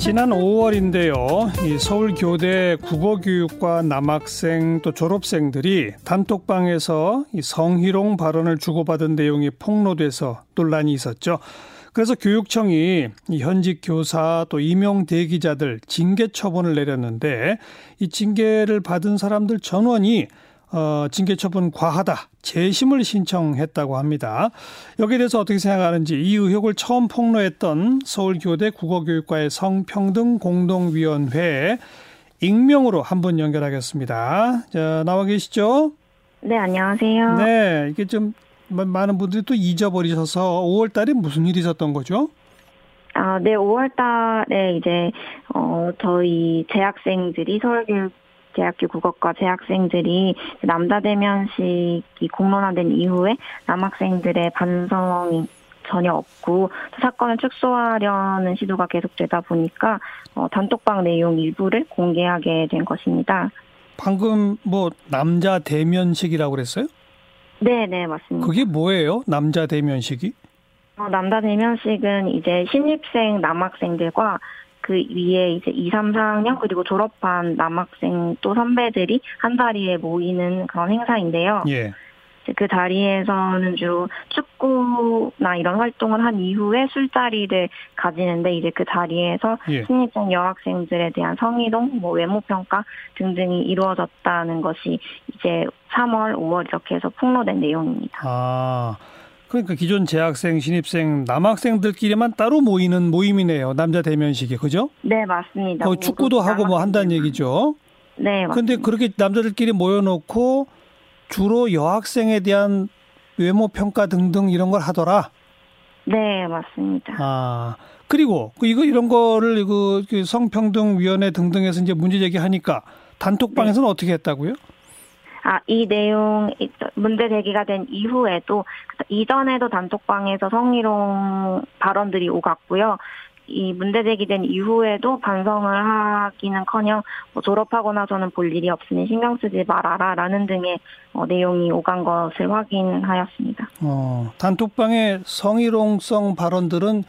지난 5월인데요. 이 서울 교대 국어교육과 남학생 또 졸업생들이 단톡방에서 이 성희롱 발언을 주고받은 내용이 폭로돼서 논란이 있었죠. 그래서 교육청이 현직 교사 또 임용 대기자들 징계 처분을 내렸는데 이 징계를 받은 사람들 전원이 어, 징계 처분 과하다 재심을 신청했다고 합니다. 여기에 대해서 어떻게 생각하는지 이 의혹을 처음 폭로했던 서울교대 국어교육과의 성평등 공동위원회 익명으로 한 분 연결하겠습니다. 자, 나와 계시죠? 네, 안녕하세요. 네, 이게 좀 많은 분들이 또 잊어버리셔서 5월 달에 무슨 일이 있었던 거죠? 아, 네, 5월 달에 이제, 어, 저희 재학생들이 서울교육 대학교 국어과 재학생들이 남자 대면식이 공론화된 이후에 남학생들의 반성이 전혀 없고 사건을 축소하려는 시도가 계속되다 보니까 어, 단톡방 내용 일부를 공개하게 된 것입니다. 방금 뭐 남자 대면식이라고 그랬어요? 네, 네, 맞습니다. 그게 뭐예요? 남자 대면식이? 어, 남자 대면식은 이제 신입생 남학생들과 그 위에 이제 2, 3, 4학년 그리고 졸업한 남학생 또 선배들이 한 자리에 모이는 그런 행사인데요. 예. 그 자리에서는 주로 축구나 이런 활동을 한 이후에 술자리를 가지는데 이제 그 자리에서 예. 신입생 여학생들에 대한 성희롱, 뭐 외모 평가 등등이 이루어졌다는 것이 이제 3월, 5월 이렇게 해서 폭로된 내용입니다. 아. 그러니까 기존 재학생, 신입생, 남학생들끼리만 따로 모이는 모임이네요. 남자 대면식이 그죠? 네, 맞습니다. 거 축구도 하고 뭐 한다는 얘기죠. 네, 맞습니다. 근데 그렇게 남자들끼리 모여놓고 주로 여학생에 대한 외모 평가 등등 이런 걸 하더라. 네, 맞습니다. 아 그리고 그 이거 이런 거를 그, 그 성평등 위원회 등등에서 이제 문제 제기하니까 단톡방에서는 네. 어떻게 했다고요? 아, 이 내용 문제 제기가 된 이후에도 이전에도 단톡방에서 성희롱 발언들이 오갔고요. 이 문제 제기된 이후에도 반성을 하기는커녕 뭐 졸업하고 나서는 볼 일이 없으니 신경 쓰지 말아라라는 등의 어, 내용이 오간 것을 확인하였습니다. 어, 단톡방의 성희롱성 발언들은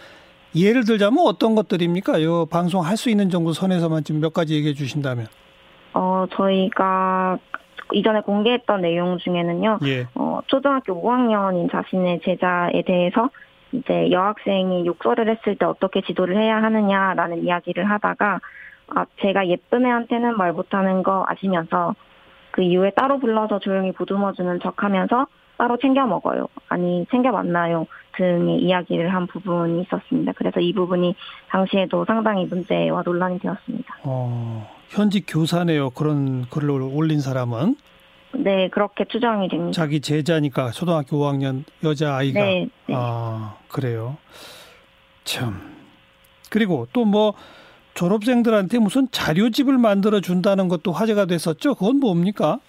예를 들자면 어떤 것들입니까? 요 방송할 수 있는 정도 선에서만 지금 몇 가지 얘기해 주신다면. 어, 저희가 이전에 공개했던 내용 중에는요. 예. 어, 초등학교 5학년인 자신의 제자에 대해서 이제 여학생이 욕설을 했을 때 어떻게 지도를 해야 하느냐라는 이야기를 하다가 아, 제가 예쁜 애한테는 말 못하는 거 아시면서 그 이후에 따로 불러서 조용히 보듬어주는 척하면서 따로 챙겨 먹어요. 아니 챙겨 만나요 등의 이야기를 한 부분이 있었습니다. 그래서 이 부분이 당시에도 상당히 문제와 논란이 되었습니다. 어, 현직 교사네요. 그런 글을 올린 사람은. 네, 그렇게 추정이 됩니다. 자기 제자니까 초등학교 5학년 여자 아이가. 네, 네. 아, 그래요. 참. 그리고 또 뭐 졸업생들한테 무슨 자료집을 만들어 준다는 것도 화제가 됐었죠. 그건 뭡니까?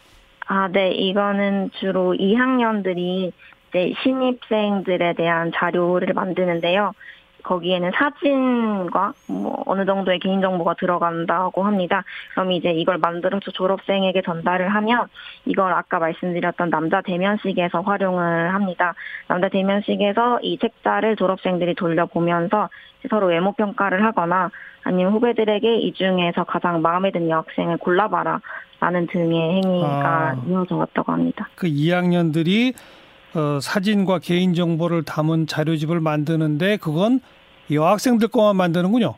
아, 네. 이거는 주로 2학년들이 이제 신입생들에 대한 자료를 만드는데요. 거기에는 사진과 뭐 어느 정도의 개인정보가 들어간다고 합니다. 그럼 이제 이걸 만들어서 졸업생에게 전달을 하면 이걸 아까 말씀드렸던 남자 대면식에서 활용을 합니다. 남자 대면식에서 이 책자를 졸업생들이 돌려보면서 서로 외모 평가를 하거나 아니면 후배들에게 이 중에서 가장 마음에 드는 여학생을 골라봐라 라는 등의 행위가 아, 이어져 왔다고 합니다. 그 2학년들이 어, 사진과 개인 정보를 담은 자료집을 만드는데 그건 여학생들 거만 만드는군요.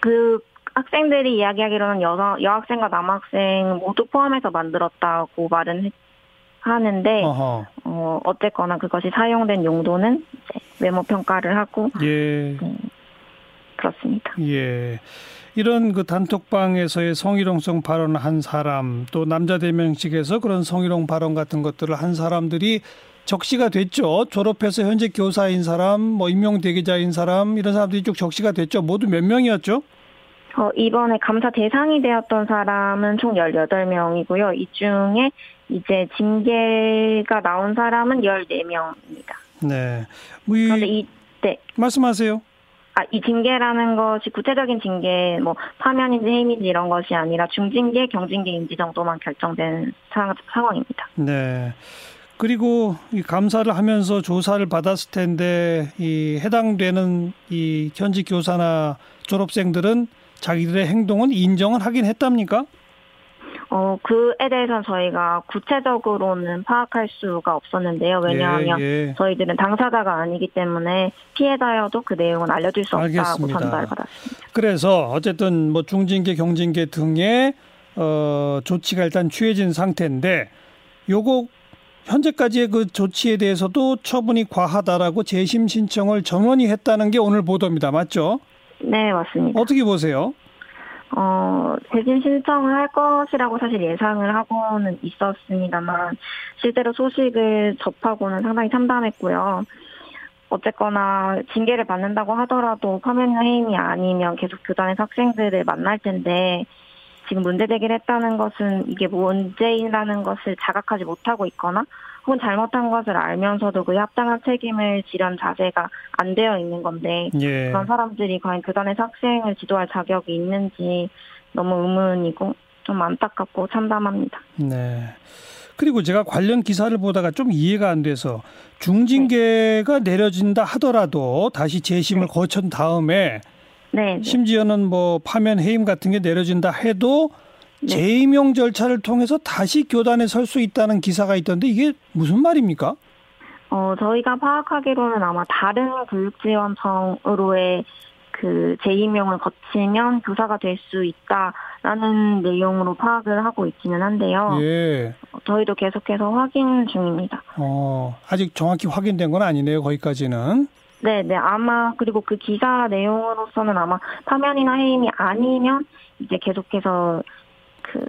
그 학생들이 이야기하기로는 여, 여학생과 남학생 모두 포함해서 만들었다고 말은 했, 하는데 어허. 어 어쨌거나 그것이 사용된 용도는 외모 평가를 하고 예 음, 그렇습니다. 예. 이런 그 단톡방에서의 성희롱성 발언을 한 사람 또 남자 대명식에서 그런 성희롱 발언 같은 것들을 한 사람들이 적시가 됐죠. 졸업해서 현재 교사인 사람, 뭐 임용 대기자인 사람 이런 사람들이 쭉 적시가 됐죠. 모두 몇 명이었죠? 어, 이번에 감사 대상이 되었던 사람은 총 18명이고요. 이 중에 이제 징계가 나온 사람은 14명입니다. 네. 뭐 이, 그런데 이, 네. 말씀하세요. 아, 이 징계라는 것이 구체적인 징계, 뭐, 파면인지 해임인지 이런 것이 아니라 중징계, 경징계, 인지 정도만 결정된 사, 상황입니다. 네. 그리고 이 감사를 하면서 조사를 받았을 텐데 이 해당되는 이 현직 교사나 졸업생들은 자기들의 행동은 인정을 하긴 했답니까? 어, 그에 대해서 저희가 구체적으로는 파악할 수가 없었는데요. 왜냐하면 예, 예. 저희들은 당사자가 아니기 때문에 피해자여도 그 내용은 알려줄 수 없다고 알겠습니다. 전달받았습니다. 그래서 어쨌든 뭐 중징계, 경징계 등의 어, 조치가 일단 취해진 상태인데 요거 현재까지의 그 조치에 대해서도 처분이 과하다라고 재심 신청을 전원이 했다는 게 오늘 보도입니다. 맞죠? 네, 맞습니다. 어떻게 보세요? 어, 재심 신청을 할 것이라고 사실 예상을 하고는 있었습니다만, 실제로 소식을 접하고는 상당히 참담했고요. 어쨌거나 징계를 받는다고 하더라도 파면 해임이 아니면 계속 교단에서 학생들을 만날 텐데, 지금 문제 제기를 했다는 것은 이게 문제라는 것을 자각하지 못하고 있거나 혹은 잘못한 것을 알면서도 그 합당한 책임을 지려는 자세가 안 되어 있는 건데 예. 그런 사람들이 과연 교단에서 학생을 지도할 자격이 있는지 너무 의문이고 좀 안타깝고 참담합니다. 네. 그리고 제가 관련 기사를 보다가 좀 이해가 안 돼서 중징계가 내려진다 하더라도 다시 재심을 거친 다음에 네, 네. 심지어는 뭐 파면 해임 같은 게 내려진다 해도 네. 재임용 절차를 통해서 다시 교단에 설 수 있다는 기사가 있던데 이게 무슨 말입니까? 어, 저희가 파악하기로는 아마 다른 교육지원청으로의 그 재임용을 거치면 교사가 될 수 있다라는 내용으로 파악을 하고 있기는 한데요. 예. 어, 저희도 계속해서 확인 중입니다. 어, 아직 정확히 확인된 건 아니네요. 거기까지는. 네, 네. 아마 그리고 그 기사 내용으로서는 아마 파면이나 해임이 아니면 이제 계속해서 그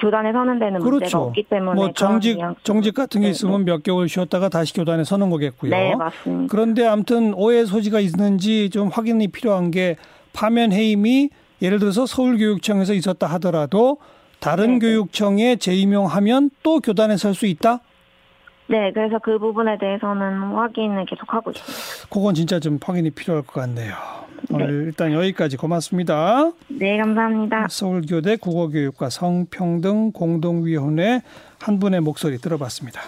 교단에 서는 데는 문제가 그렇죠. 없기 때문에 뭐 정직. 정직 같은 게 네, 있으면 몇 개월 쉬었다가 다시 교단에 서는 거겠고요. 네, 맞습니다. 그런데 아무튼 오해 소지가 있는지 좀 확인이 필요한 게 파면 해임이 예를 들어서 서울교육청에서 있었다 하더라도 다른 네, 네. 교육청에 재임용하면 또 교단에 설 수 있다? 네, 그래서 그 부분에 대해서는 확인을 계속 하고 있습니다. 그건 진짜 좀 확인이 필요할 것 같네요. 오늘 일단 여기까지 고맙습니다. 네, 감사합니다. 서울교대 국어교육과 성평등 공동위원회 한 분의 목소리 들어봤습니다.